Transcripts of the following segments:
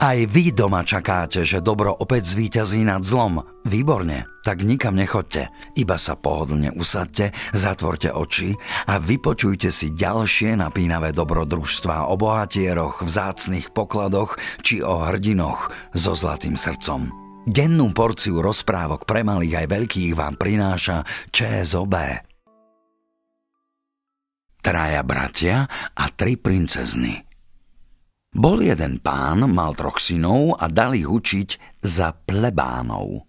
Aj vy doma čakáte, že dobro opäť zvíťazí nad zlom. Výborne, tak nikam nechoďte. Iba sa pohodlne usadte, zatvorte oči a vypočujte si ďalšie napínavé dobrodružstvá o bohatieroch, vzácnych pokladoch či o hrdinoch so zlatým srdcom. Dennú porciu rozprávok pre malých aj veľkých vám prináša ČSOB. Traja bratia a tri princezny – bol jeden pán, mal troch synov a dal ich učiť za plebánov.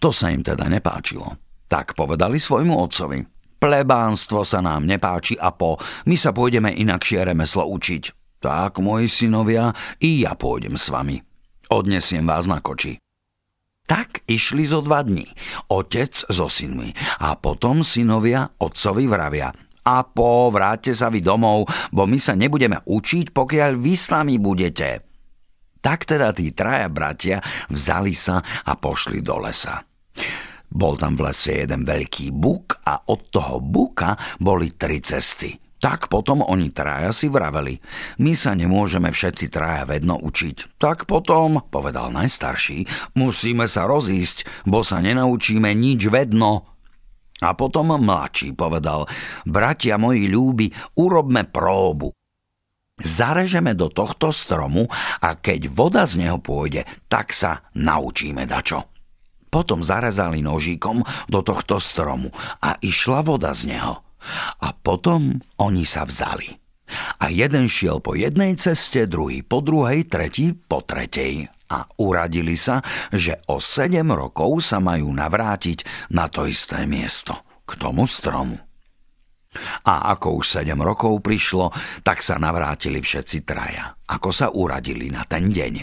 To sa im teda nepáčilo. Tak povedali svojmu otcovi. Plebánstvo sa nám nepáči a po, my sa pôjdeme inakšie remeslo učiť. Tak, moji synovia, i ja pôjdem s vami. Odnesiem vás na koči. Tak išli zo dva dní, otec so synmi a potom synovia otcovi vravia – a po, vráťte sa vy domov, bo my sa nebudeme učiť, pokiaľ vy s nami budete. Tak teda tí traja bratia vzali sa a pošli do lesa. Bol tam v lese jeden veľký buk a od toho buka boli tri cesty. Tak potom oni traja si vraveli, my sa nemôžeme všetci traja vedno učiť. Tak potom, povedal najstarší, musíme sa rozísť, bo sa nenaučíme nič vedno. A potom mladší povedal, bratia moji ľúbi, urobme próbu. Zarežeme do tohto stromu a keď voda z neho pôjde, tak sa naučíme dačo. Potom zarezali nožíkom do tohto stromu a išla voda z neho. A potom oni sa vzali. A jeden šiel po jednej ceste, druhý po druhej, tretí po tretej a uradili sa, že o sedem rokov sa majú navrátiť na to isté miesto, k tomu stromu. A ako už sedem rokov prišlo, tak sa navrátili všetci traja, ako sa uradili na ten deň.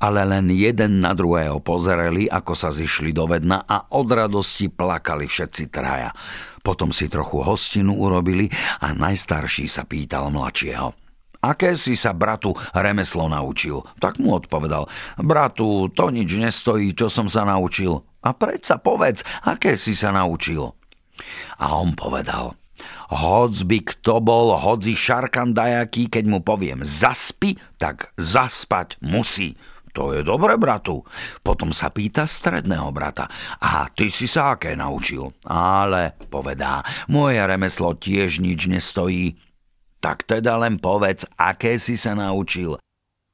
Ale len jeden na druhého pozerali, ako sa zišli do vedna a od radosti plakali všetci traja. Potom si trochu hostinu urobili a najstarší sa pýtal mladšieho – Aké si sa bratu remeslo naučil? Tak mu odpovedal, bratu, to nič nestojí, čo som sa naučil. A predsa povedz, aké si sa naučil? A on povedal, hoc by kto bol hodzi šarkan dajaký, keď mu poviem zaspi, tak zaspať musí. To je dobre, bratu. Potom sa pýta stredného brata. A ty si sa aké naučil? Ale, povedá, moje remeslo tiež nič nestojí. Tak teda len povedz, aké si sa naučil.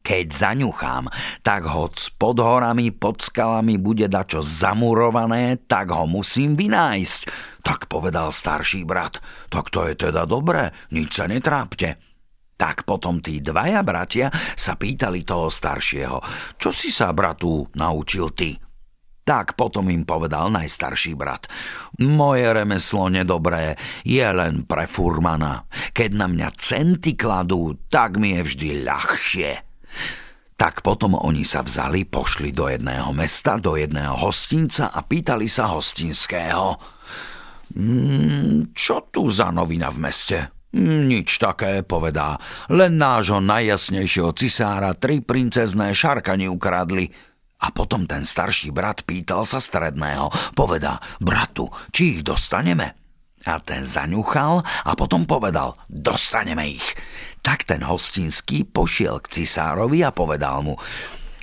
Keď zaňuchám, tak hoď pod horami, pod skalami bude dačo zamurované, tak ho musím vynájsť. Tak povedal starší brat. Tak to je teda dobré, nič sa netrápte. Tak potom tí dvaja bratia sa pýtali toho staršieho, čo si sa, bratu, naučil ty? Tak potom im povedal najstarší brat. Moje remeslo nedobré je len pre furmana. Keď na mňa centy kladú, tak mi je vždy ľahšie. Tak potom oni sa vzali, pošli do jedného mesta, do jedného hostinca a pýtali sa hostinského. Mm, čo tu za novina v meste? Nič také, povedá. Len nášho najjasnejšieho cisára tri princezné šarkani ukradli. A potom ten starší brat pýtal sa stredného. Povedá, bratu, či ich dostaneme? A ten zaňuchal a potom povedal, dostaneme ich. Tak ten hostinský pošiel k cisárovi a povedal mu,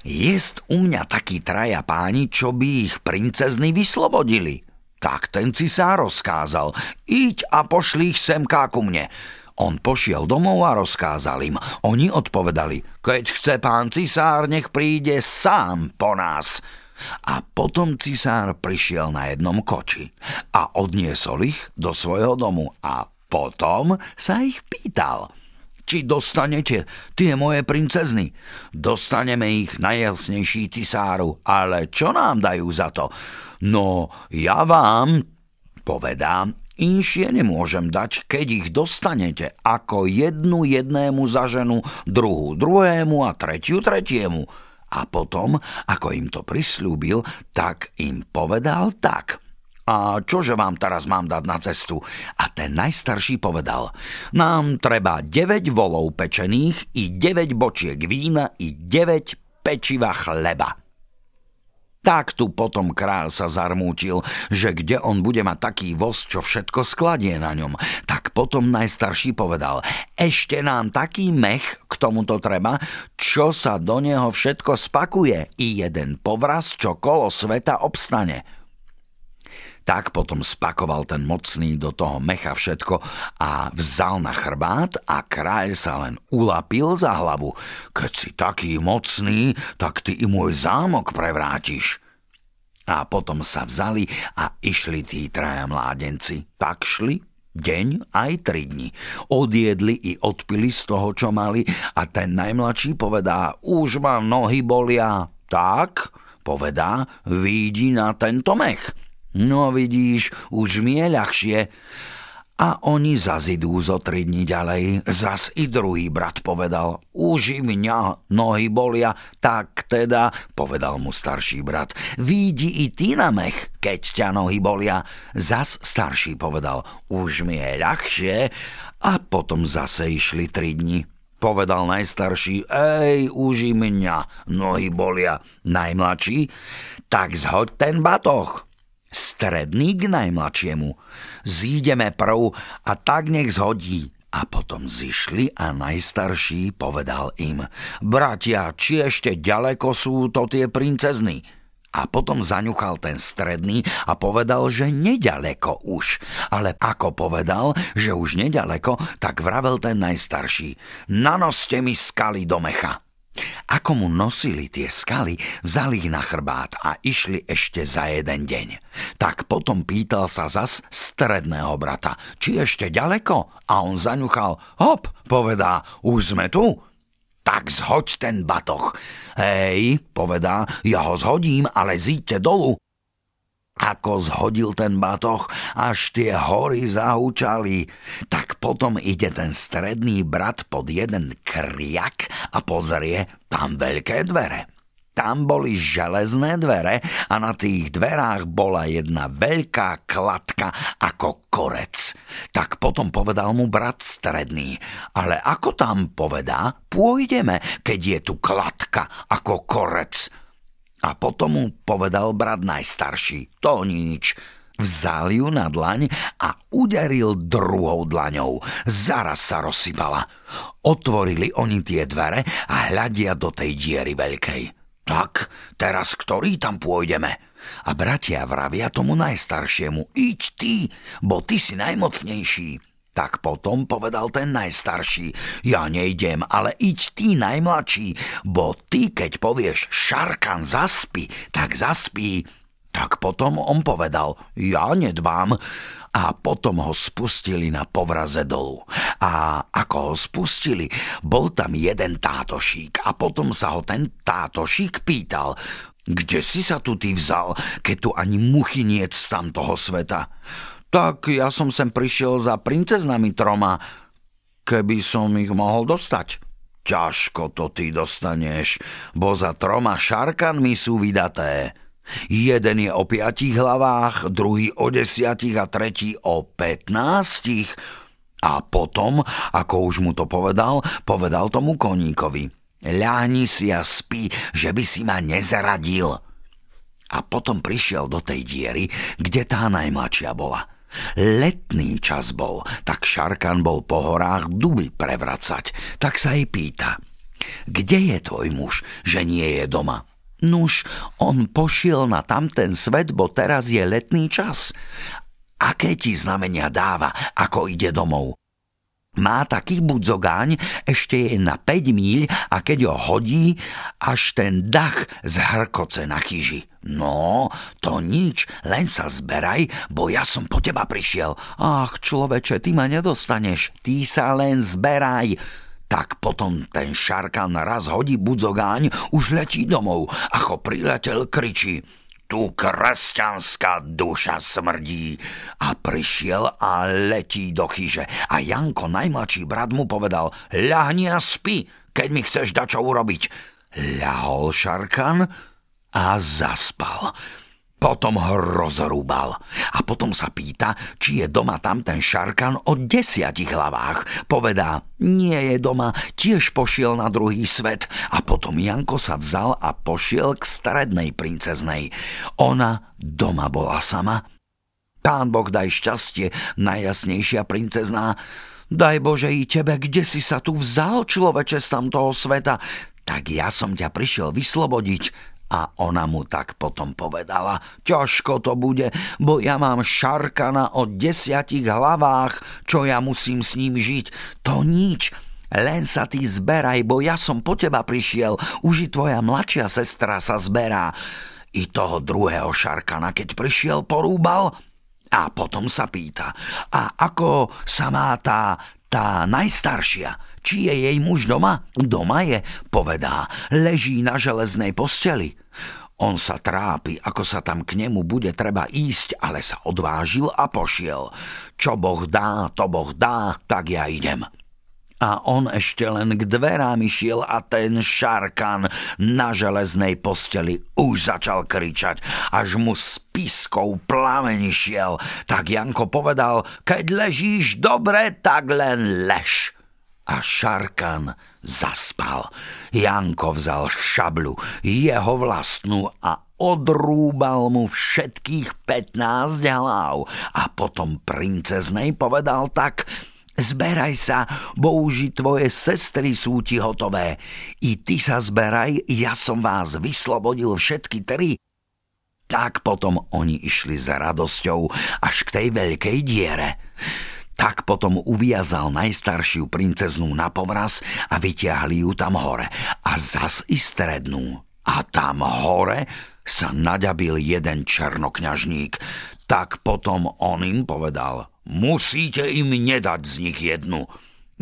jest u mňa takí traja páni, čo by ich princezny vyslobodili. Tak ten cisár rozkázal, iď a pošli ich semká ku mne. On pošiel domov a rozkázal im. Oni odpovedali, keď chce pán cisár, nech príde sám po nás. A potom cisár prišiel na jednom koči a odniesol ich do svojho domu a potom sa ich pýtal – či dostanete tie moje princezny. Dostaneme ich najjasnejší cisáru, ale čo nám dajú za to? No, ja vám, povedám, inšie nemôžem dať, keď ich dostanete ako jednu jednému za ženu, druhú druhému a tretiu tretiemu. A potom, ako im to prislúbil, tak im povedal tak – a čože vám teraz mám dať na cestu? A ten najstarší povedal, nám treba 9 volov pečených i 9 bočiek vína i 9 pečiva chleba. Tak tu potom král sa zarmútil, že kde on bude mať taký voz, čo všetko skladie na ňom. Tak potom najstarší povedal, ešte nám taký mech k tomuto treba, čo sa do neho všetko spakuje i jeden povraz, čo kolo sveta obstane. Tak potom spakoval ten mocný do toho mecha všetko a vzal na chrbát a kráľ sa len ulapil za hlavu. Keď si taký mocný, tak ty i môj zámok prevrátiš. A potom sa vzali a išli tí traja mládenci. Tak šli deň aj tri dni. Odjedli i odpili z toho, čo mali a ten najmladší povedá, už ma nohy bolia. Tak, povedá, vidí na tento mech. No vidíš, už mi je ľahšie. A oni zas idú zo tri dní ďalej. Zas i druhý brat povedal, už i mňa nohy bolia, tak teda, povedal mu starší brat, výjdi i ty na mech, keď ťa nohy bolia. Zas starší povedal, už mi je ľahšie. A potom zase išli tri dni. Povedal najstarší, ej, už i mňa nohy bolia. Najmladší, tak zhoď ten batoh stredný k najmladšiemu. Zídeme prv a tak nech zhodí. A potom zišli a najstarší povedal im, bratia, či ešte ďaleko sú to tie princezny? A potom zaňuchal ten stredný a povedal, že nedaleko už. Ale ako povedal, že už nedaleko, tak vravel ten najstarší. Nanoste mi skaly do mecha. Ako mu nosili tie skaly, vzali ich na chrbát a išli ešte za jeden deň. Tak potom pýtal sa zas stredného brata, či ešte ďaleko? A on zaňuchal, hop, povedá, už sme tu. Tak zhoď ten batoch. Hej, povedá, ja ho zhodím, ale zíďte dolu. Ako zhodil ten batoh, až tie hory zahúčali. Tak potom ide ten stredný brat pod jeden kriak a pozrie tam veľké dvere. Tam boli železné dvere a na tých dverách bola jedna veľká kladka ako korec. Tak potom povedal mu brat stredný, ale ako tam povedá, pôjdeme, keď je tu kladka ako korec. A potom mu povedal brat najstarší, to nič. Vzal ju na dlaň a uderil druhou dlaňou. Zaraz sa rozsypala. Otvorili oni tie dvere a hľadia do tej diery veľkej. Tak, teraz ktorý tam pôjdeme? A bratia vravia tomu najstaršiemu, iď ty, bo ty si najmocnejší. Tak potom povedal ten najstarší, ja nejdem, ale iď ty najmladší, bo ty, keď povieš šarkan zaspi, tak zaspí. Tak potom on povedal, ja nedbám. A potom ho spustili na povraze dolu. A ako ho spustili, bol tam jeden tátošík. A potom sa ho ten tátošík pýtal, kde si sa tu ty vzal, keď tu ani muchy niet z tamtoho sveta? Tak ja som sem prišiel za princeznami troma, keby som ich mohol dostať. Ťažko to ty dostaneš, bo za troma šarkanmi sú vydaté. Jeden je o piatich hlavách, druhý o desiatich a tretí o petnástich. A potom, ako už mu to povedal, povedal tomu koníkovi. Ľahni si a spí, že by si ma nezradil. A potom prišiel do tej diery, kde tá najmladšia bola. Letný čas bol, tak Šarkan bol po horách duby prevracať, tak sa jej pýta. Kde je tvoj muž, že nie je doma? Nuž, on pošiel na tamten svet, bo teraz je letný čas. Aké ti znamenia dáva, ako ide domov? Má taký budzogáň, ešte je na 5 míľ a keď ho hodí, až ten dach z hrkoce na chyži. No, to nič, len sa zberaj, bo ja som po teba prišiel. Ach, človeče, ty ma nedostaneš, ty sa len zberaj. Tak potom ten šarkan raz hodí budzogáň, už letí domov, ako priletel kričí. Tu kresťanská duša smrdí. A prišiel a letí do chyže. A Janko, najmladší brat, mu povedal, ľahni a spi, keď mi chceš dať čo urobiť. Ľahol Šarkan a zaspal. Potom ho rozrúbal. A potom sa pýta, či je doma tam ten šarkan o desiatich hlavách. Povedá, nie je doma, tiež pošiel na druhý svet. A potom Janko sa vzal a pošiel k strednej princeznej. Ona doma bola sama. Pán Boh daj šťastie, najjasnejšia princezná. Daj Bože i tebe, kde si sa tu vzal, človeče, z tamtoho sveta? Tak ja som ťa prišiel vyslobodiť, a ona mu tak potom povedala, ťažko to bude, bo ja mám šarkana o desiatich hlavách, čo ja musím s ním žiť. To nič, len sa ty zberaj, bo ja som po teba prišiel, už i tvoja mladšia sestra sa zberá. I toho druhého šarkana, keď prišiel, porúbal a potom sa pýta, a ako sa má tá, tá najstaršia, či je jej muž doma? Doma je, povedá, leží na železnej posteli. On sa trápi, ako sa tam k nemu bude treba ísť, ale sa odvážil a pošiel. Čo Boh dá, to Boh dá, tak ja idem. A on ešte len k dverám išiel a ten šarkan na železnej posteli už začal kričať, až mu s piskou plameň šiel. Tak Janko povedal, keď ležíš dobre, tak len lež a Šarkan zaspal. Janko vzal šablu, jeho vlastnú a odrúbal mu všetkých 15 hlav a potom princeznej povedal tak Zberaj sa, bo už tvoje sestry sú ti hotové. I ty sa zberaj, ja som vás vyslobodil všetky tri. Tak potom oni išli s radosťou až k tej veľkej diere. Tak potom uviazal najstaršiu princeznú na povraz a vyťahli ju tam hore. A zas i strednú. A tam hore sa naďabil jeden černokňažník. Tak potom on im povedal, musíte im nedať z nich jednu.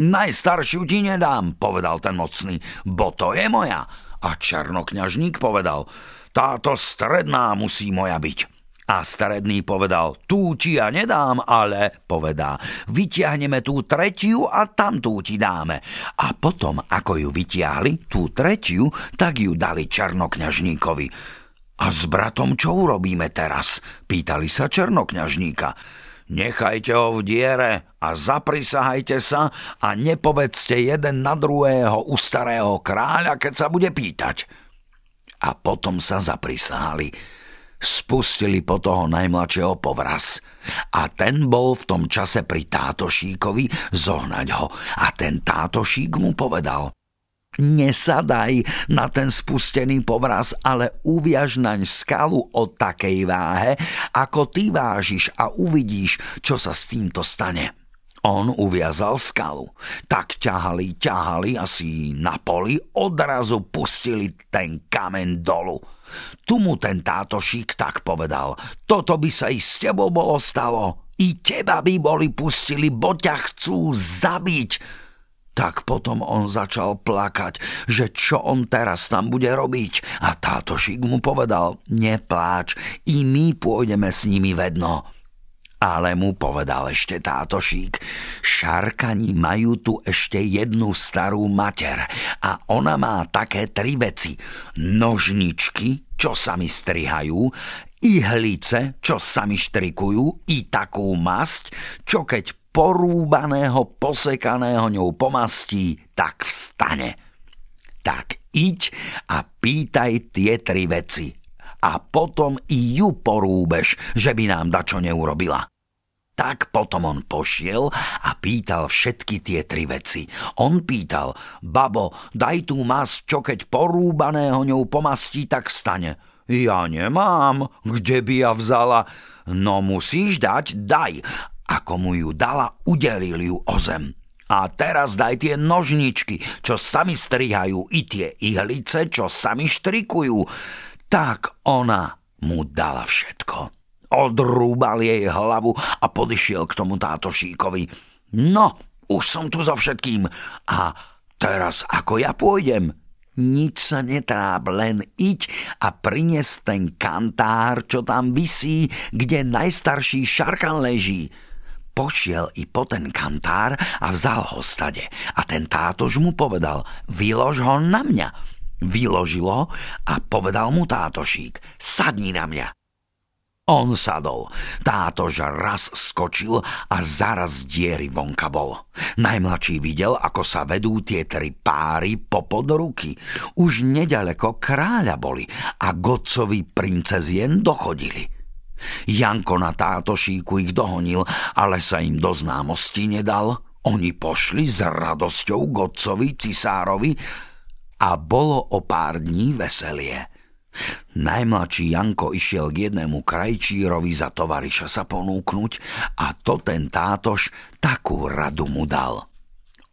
Najstaršiu ti nedám, povedal ten mocný, bo to je moja. A černokňažník povedal, táto stredná musí moja byť. A stredný povedal, tú ti ja nedám, ale, povedá, vyťahneme tú tretiu a tam tú ti dáme. A potom, ako ju vytiahli, tú tretiu, tak ju dali černokňažníkovi. A s bratom čo urobíme teraz? Pýtali sa černokňažníka. Nechajte ho v diere a zaprisahajte sa a nepovedzte jeden na druhého u starého kráľa, keď sa bude pýtať. A potom sa zaprisahali spustili po toho najmladšieho povraz. A ten bol v tom čase pri tátošíkovi zohnať ho. A ten tátošík mu povedal, Nesadaj na ten spustený povraz, ale uviaž naň skalu o takej váhe, ako ty vážiš a uvidíš, čo sa s týmto stane. On uviazal skalu. Tak ťahali, ťahali asi na poli, odrazu pustili ten kamen dolu. Tu mu ten tátošík tak povedal, toto by sa i s tebou bolo stalo, i teba by boli pustili, bo ťa chcú zabiť. Tak potom on začal plakať, že čo on teraz tam bude robiť. A tátošík mu povedal, nepláč, i my pôjdeme s nimi vedno. Ale mu povedal ešte táto šík, šarkani majú tu ešte jednu starú mater a ona má také tri veci. Nožničky, čo sa mi strihajú, ihlice, čo sa mi štrikujú, i takú masť, čo keď porúbaného, posekaného ňou pomastí, tak vstane. Tak iď a pýtaj tie tri veci a potom i ju porúbeš, že by nám dačo neurobila. Tak potom on pošiel a pýtal všetky tie tri veci. On pýtal, babo, daj tú masť, čo keď porúbaného ňou pomastí, tak stane. Ja nemám, kde by ja vzala? No musíš dať, daj. Ako mu ju dala, udelil ju o zem. A teraz daj tie nožničky, čo sami strihajú, i tie ihlice, čo sami štrikujú tak ona mu dala všetko. Odrúbal jej hlavu a podišiel k tomu tátošíkovi. No, už som tu so všetkým. A teraz ako ja pôjdem? Nič sa netráp, len iť a prines ten kantár, čo tam visí, kde najstarší šarkan leží. Pošiel i po ten kantár a vzal ho stade. A ten tátož mu povedal, vylož ho na mňa. Vyložil ho a povedal mu tátošík, sadni na mňa. On sadol. Tátož raz skočil a zaraz diery vonka bol. Najmladší videl, ako sa vedú tie tri páry popod ruky. Už nedaleko kráľa boli a godcovi princezien dochodili. Janko na tátošíku ich dohonil, ale sa im do známosti nedal. Oni pošli s radosťou godcovi, cisárovi a bolo o pár dní veselie. Najmladší Janko išiel k jednému krajčírovi za tovariša sa ponúknuť a to ten tátoš takú radu mu dal.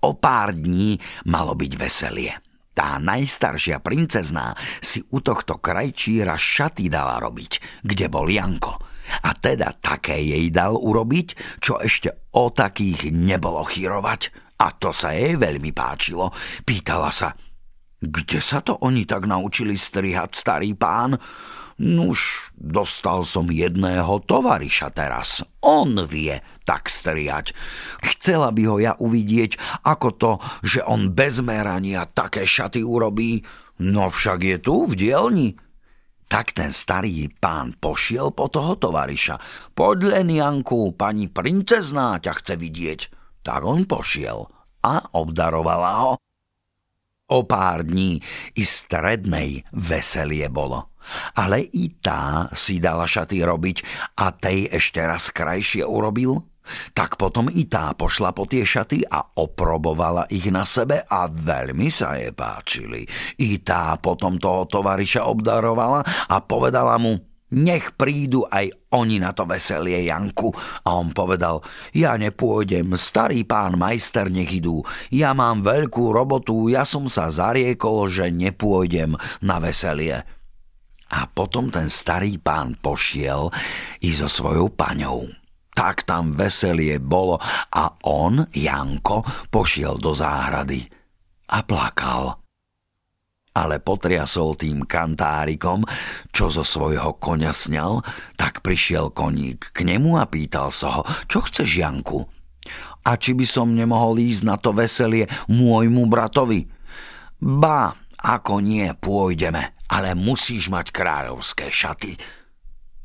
O pár dní malo byť veselie. Tá najstaršia princezná si u tohto krajčíra šaty dala robiť, kde bol Janko. A teda také jej dal urobiť, čo ešte o takých nebolo chyrovať. A to sa jej veľmi páčilo. Pýtala sa – kde sa to oni tak naučili strihať, starý pán? Nuž, dostal som jedného tovariša teraz. On vie tak strihať. Chcela by ho ja uvidieť, ako to, že on bez merania také šaty urobí. No však je tu v dielni. Tak ten starý pán pošiel po toho tovariša. Len, Janku, pani princezná ťa chce vidieť. Tak on pošiel a obdarovala ho O pár dní i strednej veselie bolo. Ale i tá si dala šaty robiť a tej ešte raz krajšie urobil. Tak potom i tá pošla po tie šaty a oprobovala ich na sebe a veľmi sa jej páčili. I tá potom toho tovariša obdarovala a povedala mu – nech prídu aj oni na to veselie Janku. A on povedal, ja nepôjdem, starý pán majster nech idú. Ja mám veľkú robotu, ja som sa zariekol, že nepôjdem na veselie. A potom ten starý pán pošiel i so svojou paňou. Tak tam veselie bolo a on, Janko, pošiel do záhrady a plakal ale potriasol tým kantárikom, čo zo svojho konia sňal, tak prišiel koník k nemu a pýtal sa ho, čo chceš, Janku? A či by som nemohol ísť na to veselie môjmu bratovi? Ba, ako nie, pôjdeme, ale musíš mať kráľovské šaty,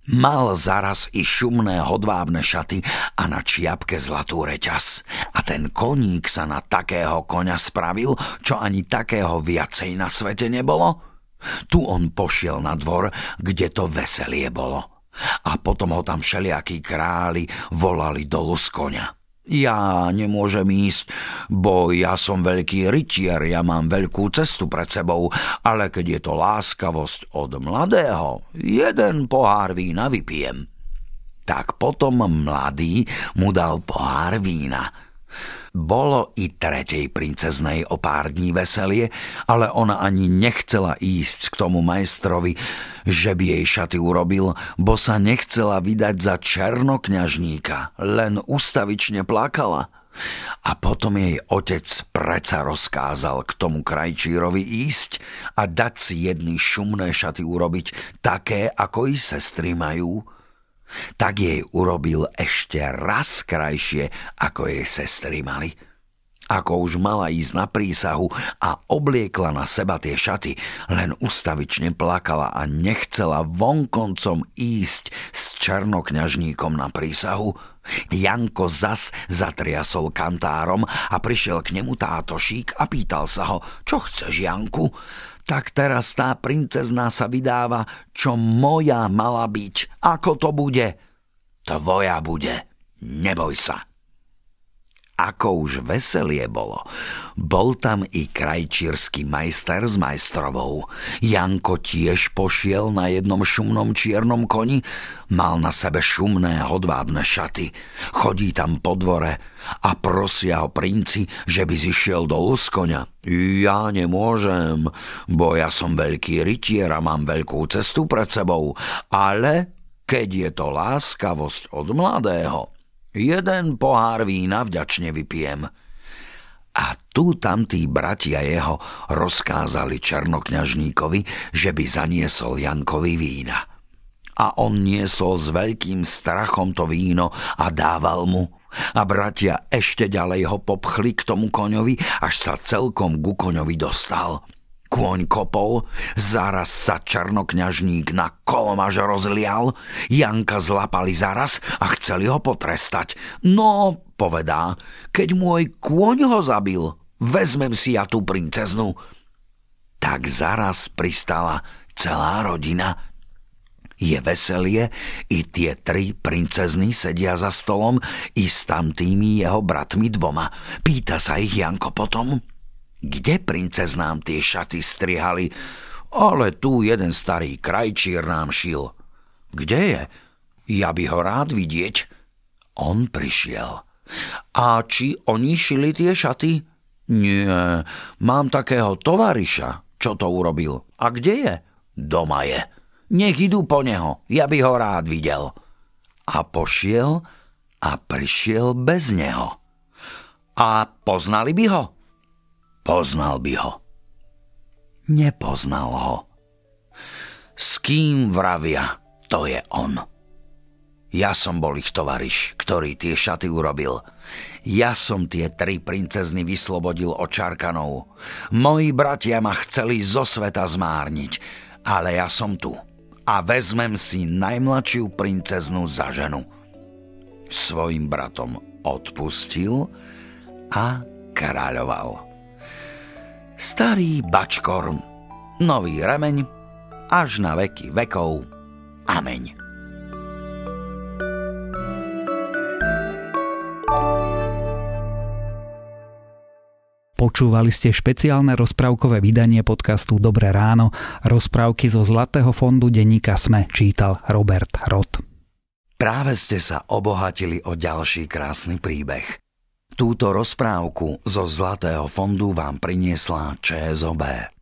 Mal zaraz i šumné hodvábne šaty a na čiapke zlatú reťaz. A ten koník sa na takého koňa spravil, čo ani takého viacej na svete nebolo. Tu on pošiel na dvor, kde to veselie bolo. A potom ho tam všelijakí králi volali dolu z koňa. Ja nemôžem ísť, bo ja som veľký rytier, ja mám veľkú cestu pred sebou, ale keď je to láskavosť od mladého, jeden pohár vína vypijem. Tak potom mladý mu dal pohár vína bolo i tretej princeznej o pár dní veselie, ale ona ani nechcela ísť k tomu majstrovi, že by jej šaty urobil, bo sa nechcela vydať za černokňažníka, len ustavične plakala. A potom jej otec preca rozkázal k tomu krajčírovi ísť a dať si jedny šumné šaty urobiť, také, ako i sestry majú – tak jej urobil ešte raz krajšie, ako jej sestry mali. Ako už mala ísť na prísahu a obliekla na seba tie šaty, len ustavične plakala a nechcela vonkoncom ísť s černokňažníkom na prísahu, Janko zas zatriasol kantárom a prišiel k nemu tátošík a pýtal sa ho, čo chceš, Janku? Tak teraz tá princezná sa vydáva, čo moja mala byť. Ako to bude? Tvoja bude. Neboj sa. Ako už veselie bolo, bol tam i krajčírsky majster s majstrovou. Janko tiež pošiel na jednom šumnom čiernom koni, mal na sebe šumné hodvábne šaty. Chodí tam po dvore a prosia ho princi, že by zišiel dolu z konia. Ja nemôžem, bo ja som veľký rytier a mám veľkú cestu pred sebou, ale keď je to láskavosť od mladého, Jeden pohár vína vďačne vypijem. A tu tam tí bratia jeho rozkázali černokňažníkovi, že by zaniesol Jankovi vína. A on niesol s veľkým strachom to víno a dával mu. A bratia ešte ďalej ho popchli k tomu koňovi, až sa celkom ku koňovi dostal. Kôň kopol, zaraz sa černokňažník na kolomaž rozlial, Janka zlapali zaraz a chceli ho potrestať. No, povedá, keď môj kôň ho zabil, vezmem si ja tú princeznu. Tak zaraz pristala celá rodina. Je veselie, i tie tri princezny sedia za stolom, i s tamtými jeho bratmi dvoma. Pýta sa ich Janko potom – kde princeznám tie šaty strihali, ale tu jeden starý krajčír nám šil. Kde je? Ja by ho rád vidieť. On prišiel. A či oni šili tie šaty? Nie, mám takého tovariša, čo to urobil. A kde je? Doma je. Nech idú po neho, ja by ho rád videl. A pošiel a prišiel bez neho. A poznali by ho? Poznal by ho. Nepoznal ho. S kým vravia, to je on. Ja som bol ich tovariš, ktorý tie šaty urobil. Ja som tie tri princezny vyslobodil od čarkanov. Moji bratia ma chceli zo sveta zmárniť, ale ja som tu a vezmem si najmladšiu princeznu za ženu. Svojim bratom odpustil a kráľoval. Starý bačkorm, nový remeň, až na veky vekov. Ameň. Počúvali ste špeciálne rozprávkové vydanie podcastu Dobré ráno. Rozprávky zo Zlatého fondu denníka Sme čítal Robert Rod. Práve ste sa obohatili o ďalší krásny príbeh. Túto rozprávku zo Zlatého fondu vám priniesla ČSOB.